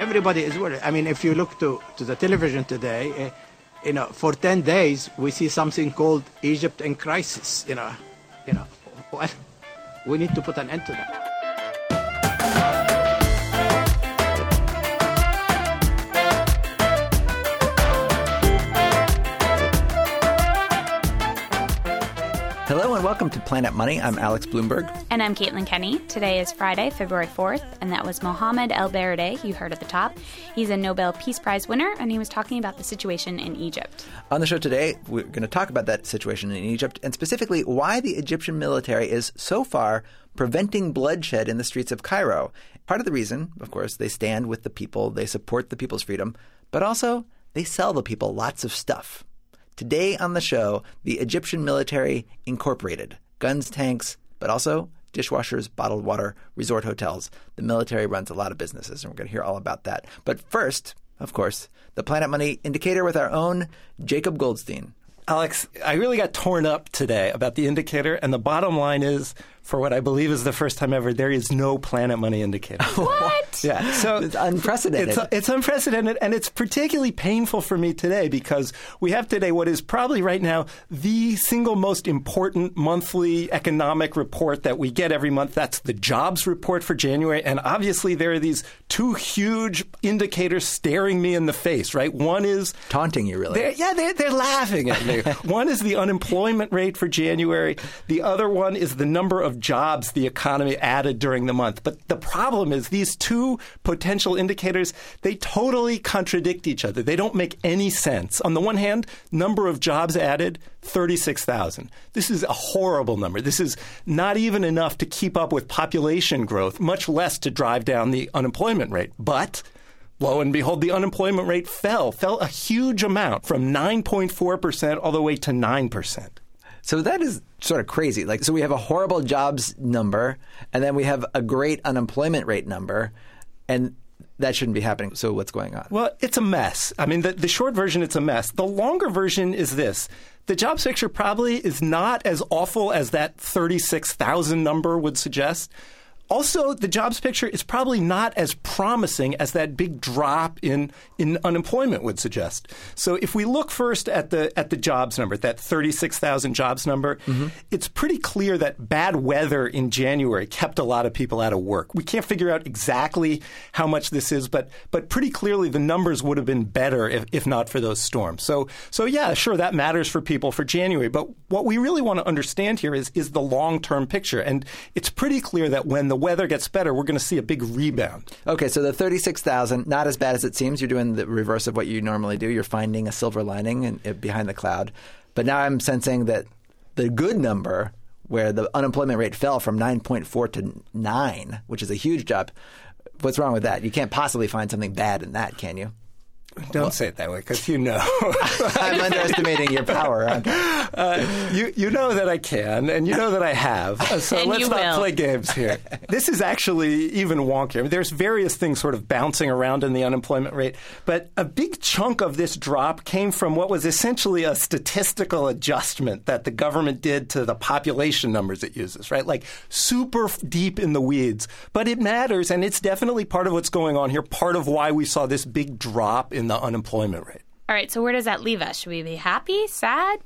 everybody is worried. I mean, if you look to, to the television today, uh, you know, for 10 days, we see something called Egypt in crisis, you know. You know, well, we need to put an end to that. Welcome to Planet Money. I'm Alex Blumberg. And I'm Caitlin Kenney. Today is Friday, February 4th, and that was Mohamed El Baradei, you heard at the top. He's a Nobel Peace Prize winner, and he was talking about the situation in Egypt. On the show today, we're going to talk about that situation in Egypt and specifically why the Egyptian military is so far preventing bloodshed in the streets of Cairo. Part of the reason, of course, they stand with the people, they support the people's freedom, but also they sell the people lots of stuff. Today on the show, the Egyptian military incorporated guns, tanks, but also dishwashers, bottled water, resort hotels. The military runs a lot of businesses, and we're going to hear all about that. But first, of course, the Planet Money indicator with our own Jacob Goldstein. Alex, I really got torn up today about the indicator, and the bottom line is, for what I believe is the first time ever, there is no Planet Money indicator. What? yeah, so It's unprecedented. It's, it's unprecedented, and it's particularly painful for me today because we have today what is probably right now the single most important monthly economic report that we get every month. That's the jobs report for January, and obviously there are these two huge indicators staring me in the face. Right, one is Taunting you, really. they're, yeah, they're, they're laughing at me. one is the unemployment rate for January. The other one is the number of jobs the economy added during the month. But the problem is these two potential indicators, they totally contradict each other. They don't make any sense. On the one hand, number of jobs added, 36,000. This is a horrible number. This is not even enough to keep up with population growth, much less to drive down the unemployment rate. But Lo and behold, the unemployment rate fell, fell a huge amount from 9.4% all the way to 9%. So that is sort of crazy. Like, so we have a horrible jobs number, and then we have a great unemployment rate number, and that shouldn't be happening. So what's going on? Well, it's a mess. I mean, the, the short version, it's a mess. The longer version is this. The jobs picture probably is not as awful as that 36,000 number would suggest. Also, the jobs picture is probably not as promising as that big drop in, in unemployment would suggest. So, if we look first at the at the jobs number, that thirty six thousand jobs number, mm-hmm. it's pretty clear that bad weather in January kept a lot of people out of work. We can't figure out exactly how much this is, but but pretty clearly the numbers would have been better if, if not for those storms. So so yeah, sure that matters for people for January, but what we really want to understand here is is the long term picture, and it's pretty clear that when the weather gets better, we're going to see a big rebound. Okay, so the 36,000, not as bad as it seems. You're doing the reverse of what you normally do. You're finding a silver lining in, in- behind the cloud. But now I'm sensing that the good number, where the unemployment rate fell from 9.4 to 9, which is a huge jump, what's wrong with that? You can't possibly find something bad in that, can you? Don't say it that way, because you know. I'm underestimating your power. aren't I? Uh, you you know that I can, and you know that I have. So And let's not will. play games here. this is actually even wonkier. I mean, there's various things sort of bouncing around in the unemployment rate, but a big chunk of this drop came from what was essentially a statistical adjustment that the government did to the population numbers it uses. Right, like super deep in the weeds, but it matters, and it's definitely part of what's going on here. Part of why we saw this big drop in the unemployment rate. All right, so where does that leave us? Should we be happy, sad?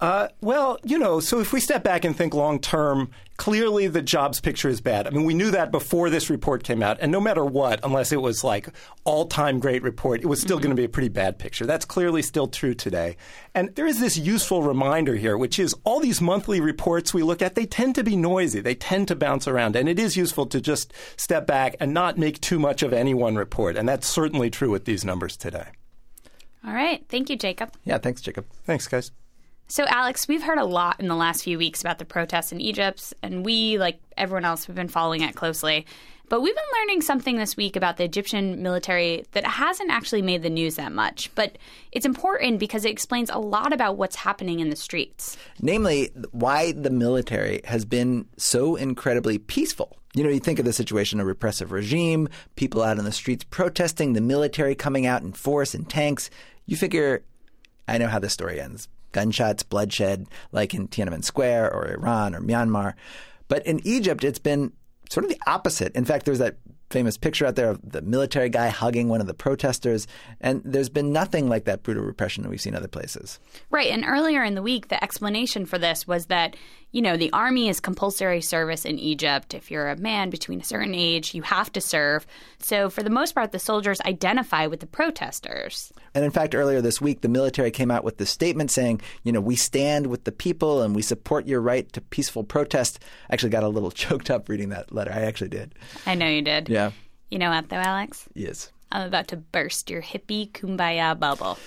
Uh, well, you know, so if we step back and think long term, clearly the jobs picture is bad. I mean, we knew that before this report came out, and no matter what, unless it was like all time great report, it was still going to be a pretty bad picture. That's clearly still true today. And there is this useful reminder here, which is all these monthly reports we look at, they tend to be noisy. They tend to bounce around. And it is useful to just step back and not make too much of any one report. And that's certainly true with these numbers today. All right, thank you, Jacob. Yeah, thanks, Jacob. Thanks, guys. So, Alex, we've heard a lot in the last few weeks about the protests in Egypt, and we, like everyone else, have been following it closely. But we've been learning something this week about the Egyptian military that hasn't actually made the news that much. But it's important because it explains a lot about what's happening in the streets. Namely, why the military has been so incredibly peaceful. You know, you think of the situation, a repressive regime, people out in the streets protesting, the military coming out in force and tanks. You figure, I know how this story ends gunshots, bloodshed, like in Tiananmen Square or Iran or Myanmar. But in Egypt, it's been sort of the opposite. In fact, there's that famous picture out there of the military guy hugging one of the protesters. And there's been nothing like that brutal repression that we've seen other places. Right. And earlier in the week, the explanation for this was that, you know, the army is compulsory service in Egypt. If you're a man between a certain age, you have to serve. So for the most part, the soldiers identify with the protesters. And in fact, earlier this week, the military came out with this statement saying, you know, we stand with the people and we support your right to peaceful protest. I actually got a little choked up reading that letter. I actually did. I know you did. Yeah. You know what, though, Alex? Yes. I'm about to burst your hippie kumbaya bubble.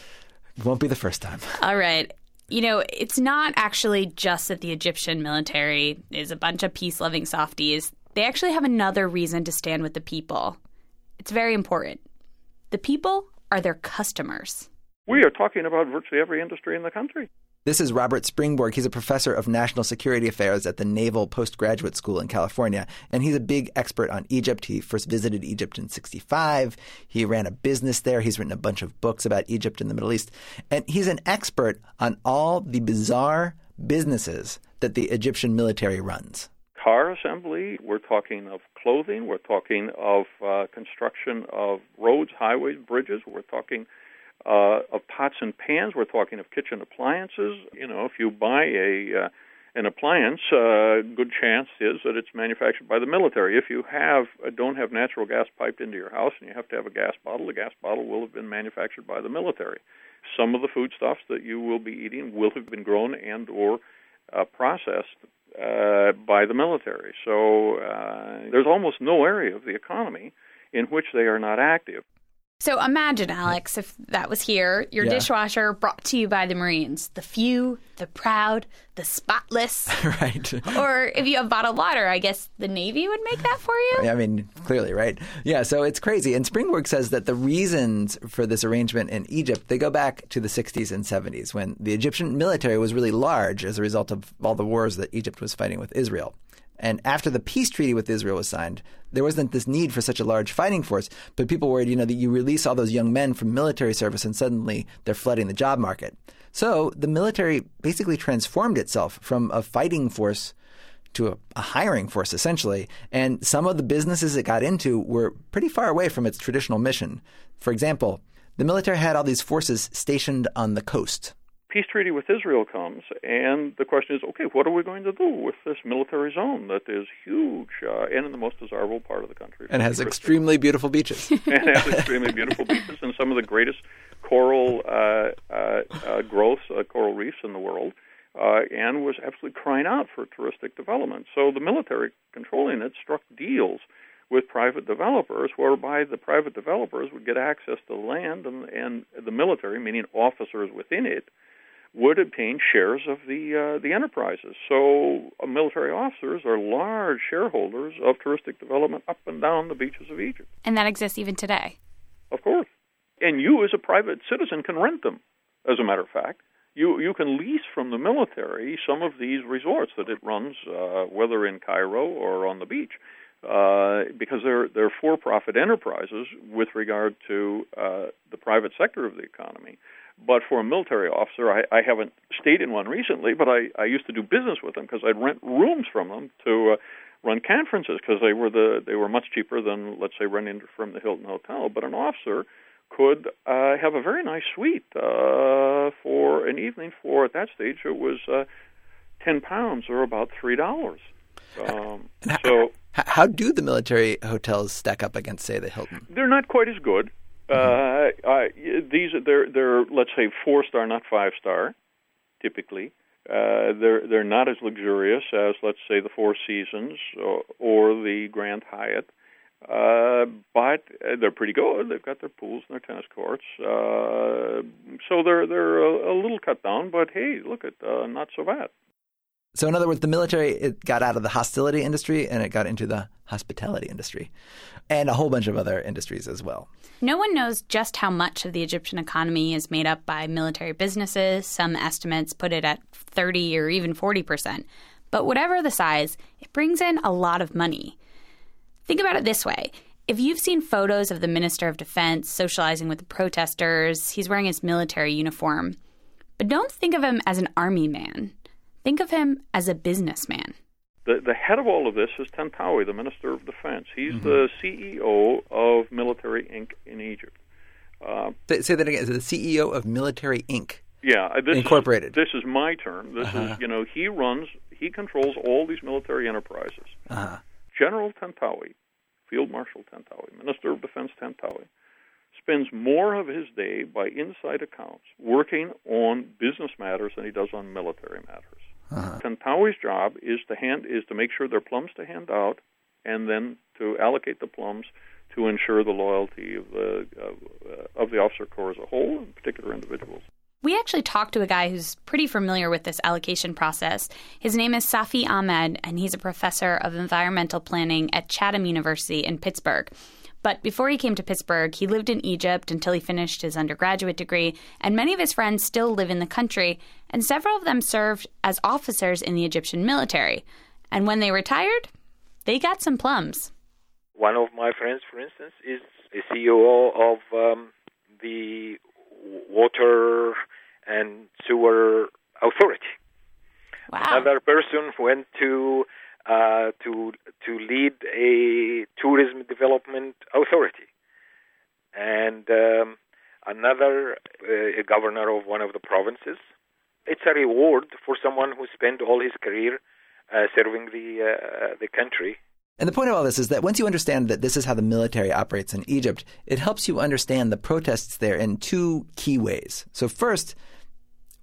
Won't be the first time. All right. You know, it's not actually just that the Egyptian military is a bunch of peace loving softies. They actually have another reason to stand with the people. It's very important. The people are their customers. We are talking about virtually every industry in the country. This is Robert Springborg. He's a professor of national security affairs at the Naval Postgraduate School in California, and he's a big expert on Egypt. He first visited Egypt in 65. He ran a business there. He's written a bunch of books about Egypt and the Middle East. And he's an expert on all the bizarre businesses that the Egyptian military runs. Car assembly, we're talking of clothing, we're talking of uh, construction of roads, highways, bridges, we're talking uh, of pots and pans. We're talking of kitchen appliances. You know, if you buy a uh, an appliance, uh, good chance is that it's manufactured by the military. If you have uh, don't have natural gas piped into your house and you have to have a gas bottle, the gas bottle will have been manufactured by the military. Some of the foodstuffs that you will be eating will have been grown and or uh, processed uh, by the military. So uh, there's almost no area of the economy in which they are not active. So imagine, Alex, if that was here, your Yeah. dishwasher brought to you by the Marines. The few, the proud, the spotless. right. or if you have bottled water, I guess the Navy would make that for you? I mean, clearly, right? Yeah, so it's crazy. And Springborg says that the reasons for this arrangement in Egypt, they go back to the 60s and 70s when the Egyptian military was really large as a result of all the wars that Egypt was fighting with Israel. And after the peace treaty with Israel was signed, there wasn't this need for such a large fighting force, but people worried, you know, that you release all those young men from military service and suddenly they're flooding the job market. So the military basically transformed itself from a fighting force to a, a hiring force essentially. And some of the businesses it got into were pretty far away from its traditional mission. For example, the military had all these forces stationed on the coast. Peace treaty with Israel comes, and the question is, okay, what are we going to do with this military zone that is huge uh, and in the most desirable part of the country? And has extremely beautiful beaches. and has extremely beautiful beaches and some of the greatest coral uh, uh, uh, growths, uh, coral reefs in the world, uh, and was absolutely crying out for touristic development. So the military controlling it struck deals with private developers, whereby the private developers would get access to the land, and, and the military, meaning officers within it, would obtain shares of the uh, the enterprises. So uh, military officers are large shareholders of touristic development up and down the beaches of Egypt. And that exists even today. Of course. And you, as a private citizen, can rent them. As a matter of fact, you you can lease from the military some of these resorts that it runs, uh, whether in Cairo or on the beach, uh, because they're they're for-profit enterprises with regard to uh, the private sector of the economy. But for a military officer, I, I haven't stayed in one recently, but I, I used to do business with them because I'd rent rooms from them to uh, run conferences because they were the they were much cheaper than let's say renting from the Hilton Hotel. But an officer could uh, have a very nice suite uh, for an evening for at that stage it was uh, ten pounds or about three dollars. Um, so How do the military hotels stack up against, say, the Hilton? they're not quite as good. Uh, uh, these are they're they're let's say four star, not five star, typically. Uh, they're they're not as luxurious as let's say the Four Seasons or, or the Grand Hyatt, uh, but uh, they're pretty good. They've got their pools and their tennis courts, uh, so they're they're a, a little cut down. But hey, look at uh, not so bad. So, in other words, the military it got out of the hostility industry and it got into the hospitality industry, and a whole bunch of other industries as well. No one knows just how much of the Egyptian economy is made up by military businesses. Some estimates put it at 30 or even 40%. But whatever the size, it brings in a lot of money. Think about it this way. If you've seen photos of the Minister of Defense socializing with the protesters, he's wearing his military uniform. But don't think of him as an army man. Think of him as a businessman. the the head of all of this is Tantawi, the Minister of Defense. He's mm-hmm. the CEO of Military Inc. in Egypt. Uh, Say that again. The CEO of Military Inc. Yeah, this Incorporated. Is, this is my term. This uh-huh. is you know he runs, he controls all these military enterprises. Uh-huh. General Tantawi, Field Marshal Tantawi, Minister of Defense Tantawi, spends more of his day by inside accounts working on business matters than he does on military matters. Uh-huh. Tantawi's job is to hand is to make sure there are plums to hand out, and then to allocate the plums to ensure the loyalty of the uh, of the officer corps as a whole, and particular individuals. We actually talked to a guy who's pretty familiar with this allocation process. His name is Safei Hamed, and he's a professor of environmental planning at Chatham University in Pittsburgh. But before he came to Pittsburgh, he lived in Egypt until he finished his undergraduate degree, and many of his friends still live in the country, and several of them served as officers in the Egyptian military. And when they retired, they got some plums. One of my friends, for instance, is a CEO of um, the Water and Sewer Authority. Wow. Another person went to uh, to to lead a tourism development authority, and um, another uh, a governor of one of the provinces. It's a reward for someone who spent all his career uh, serving the uh, the country. And the point of all this is that once you understand that this is how the military operates in Egypt, it helps you understand the protests there in two key ways. So first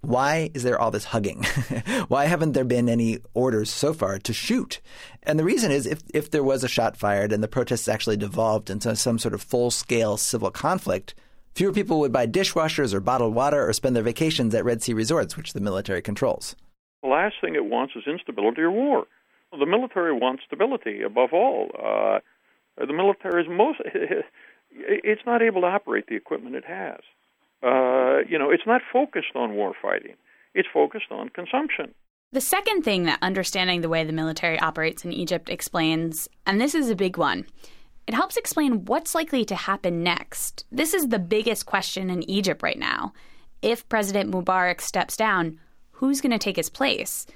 why is there all this hugging? why haven't there been any orders so far to shoot? And the reason is if, if there was a shot fired and the protests actually devolved into some sort of full scale civil conflict, fewer people would buy dishwashers or bottled water or spend their vacations at Red Sea resorts, which the military controls. The last thing it wants is instability or war. The military wants stability above all. Uh, the military is most, it's not able to operate the equipment it has. Uh, you know, it's not focused on war fighting. It's focused on consumption. The second thing that understanding the way the military operates in Egypt explains, and this is a big one, it helps explain what's likely to happen next. This is the biggest question in Egypt right now. If President Mubarak steps down, who's going to take his place?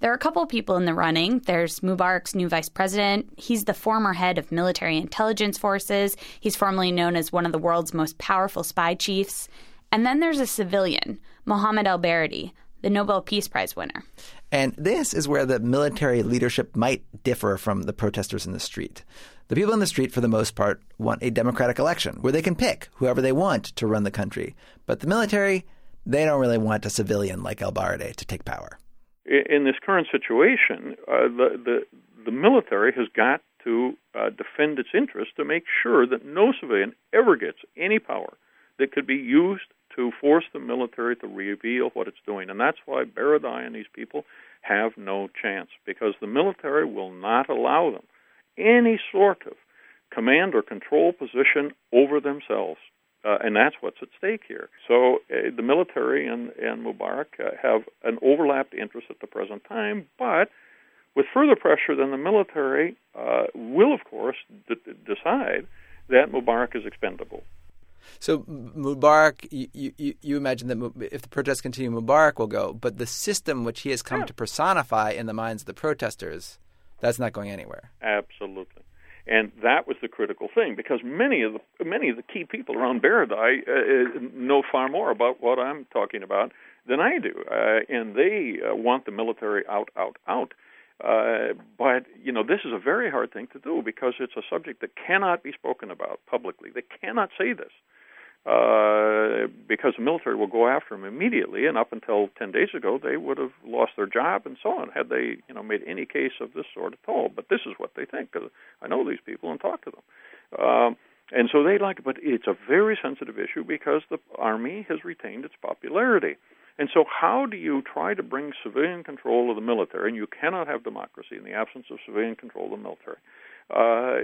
There are a couple of people in the running. There's Mubarak's new vice president. He's the former head of military intelligence forces. He's formerly known as one of the world's most powerful spy chiefs. And then there's a civilian, Mohammed El Baradei, the Nobel Peace Prize winner. And this is where the military leadership might differ from the protesters in the street. The people in the street, for the most part, want a democratic election where they can pick whoever they want to run the country. But the military, they don't really want a civilian like El Baradei to take power. In this current situation, uh, the, the, the military has got to uh, defend its interests to make sure that no civilian ever gets any power that could be used to force the military to reveal what it's doing. And that's why Baradei and these people have no chance, because the military will not allow them any sort of command or control position over themselves. Uh, and that's what's at stake here. So uh, the military and, and Mubarak uh, have an overlapped interest at the present time, but with further pressure, then the military uh, will, of course, d- decide that Mubarak is expendable. So Mubarak, you, you, you, imagine that if the protests continue, Mubarak will go, but the system which he has come yeah. to personify in the minds of the protesters, that's not going anywhere. Absolutely, and that was the critical thing because many of the many of the key people around Baradei uh, uh, know far more about what I'm talking about than I do, uh, and they uh, want the military out, out, out. Uh, but you know, this is a very hard thing to do because it's a subject that cannot be spoken about publicly. They cannot say this uh, because the military will go after them immediately. And up until ten days ago, they would have lost their job and so on had they, you know, made any case of this sort at all. But this is what they think because I know these people and talk to them. Um, and so they like it, but it's a very sensitive issue because the army has retained its popularity. And so, how do you try to bring civilian control of the military? And you cannot have democracy in the absence of civilian control of the military uh,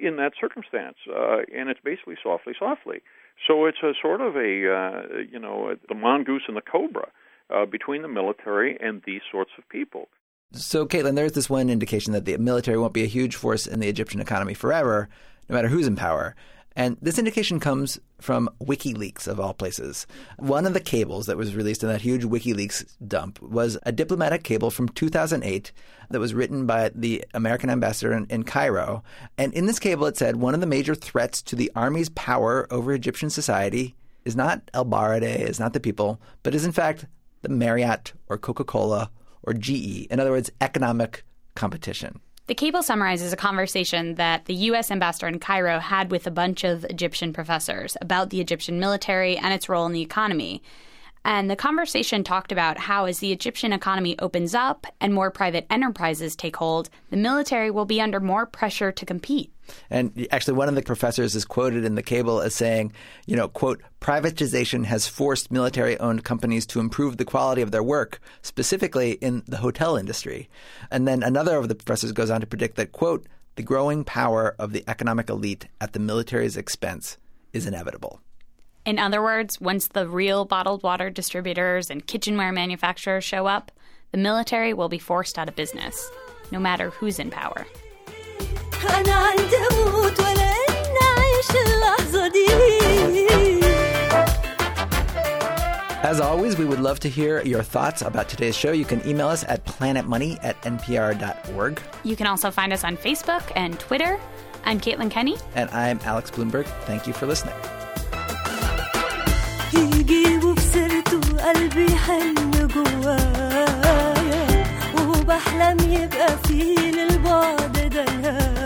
in that circumstance. Uh, and it's basically softly, softly. So it's a sort of a uh, you know the mongoose and the cobra uh, between the military and these sorts of people. So, Caitlin, there's this one indication that the military won't be a huge force in the Egyptian economy forever, no matter who's in power. And this indication comes from WikiLeaks, of all places. One of the cables that was released in that huge WikiLeaks dump was a diplomatic cable from 2008 that was written by the American ambassador in, in Cairo. And in this cable, it said one of the major threats to the army's power over Egyptian society is not El Baradei, is not the people, but is in fact the Marriott or Coca Cola or GE. In other words, economic competition. The cable summarizes a conversation that the U.S. ambassador in Cairo had with a bunch of Egyptian professors about the Egyptian military and its role in the economy. And the conversation talked about how, as the Egyptian economy opens up and more private enterprises take hold, the military will be under more pressure to compete. And actually, one of the professors is quoted in the cable as saying, you know, quote, privatization has forced military owned companies to improve the quality of their work, specifically in the hotel industry. And then another of the professors goes on to predict that, quote, the growing power of the economic elite at the military's expense is inevitable. In other words, once the real bottled water distributors and kitchenware manufacturers show up, the military will be forced out of business, no matter who's in power. As always, we would love to hear your thoughts about today's show. You can email us at planetmoney at npr.org. You can also find us on Facebook and Twitter. I'm Caitlin Kenney. And I'm Alex Blumberg. Thank you for listening. قلبي حلم جوايا وبحلم يبقى فيه للبعد deniyor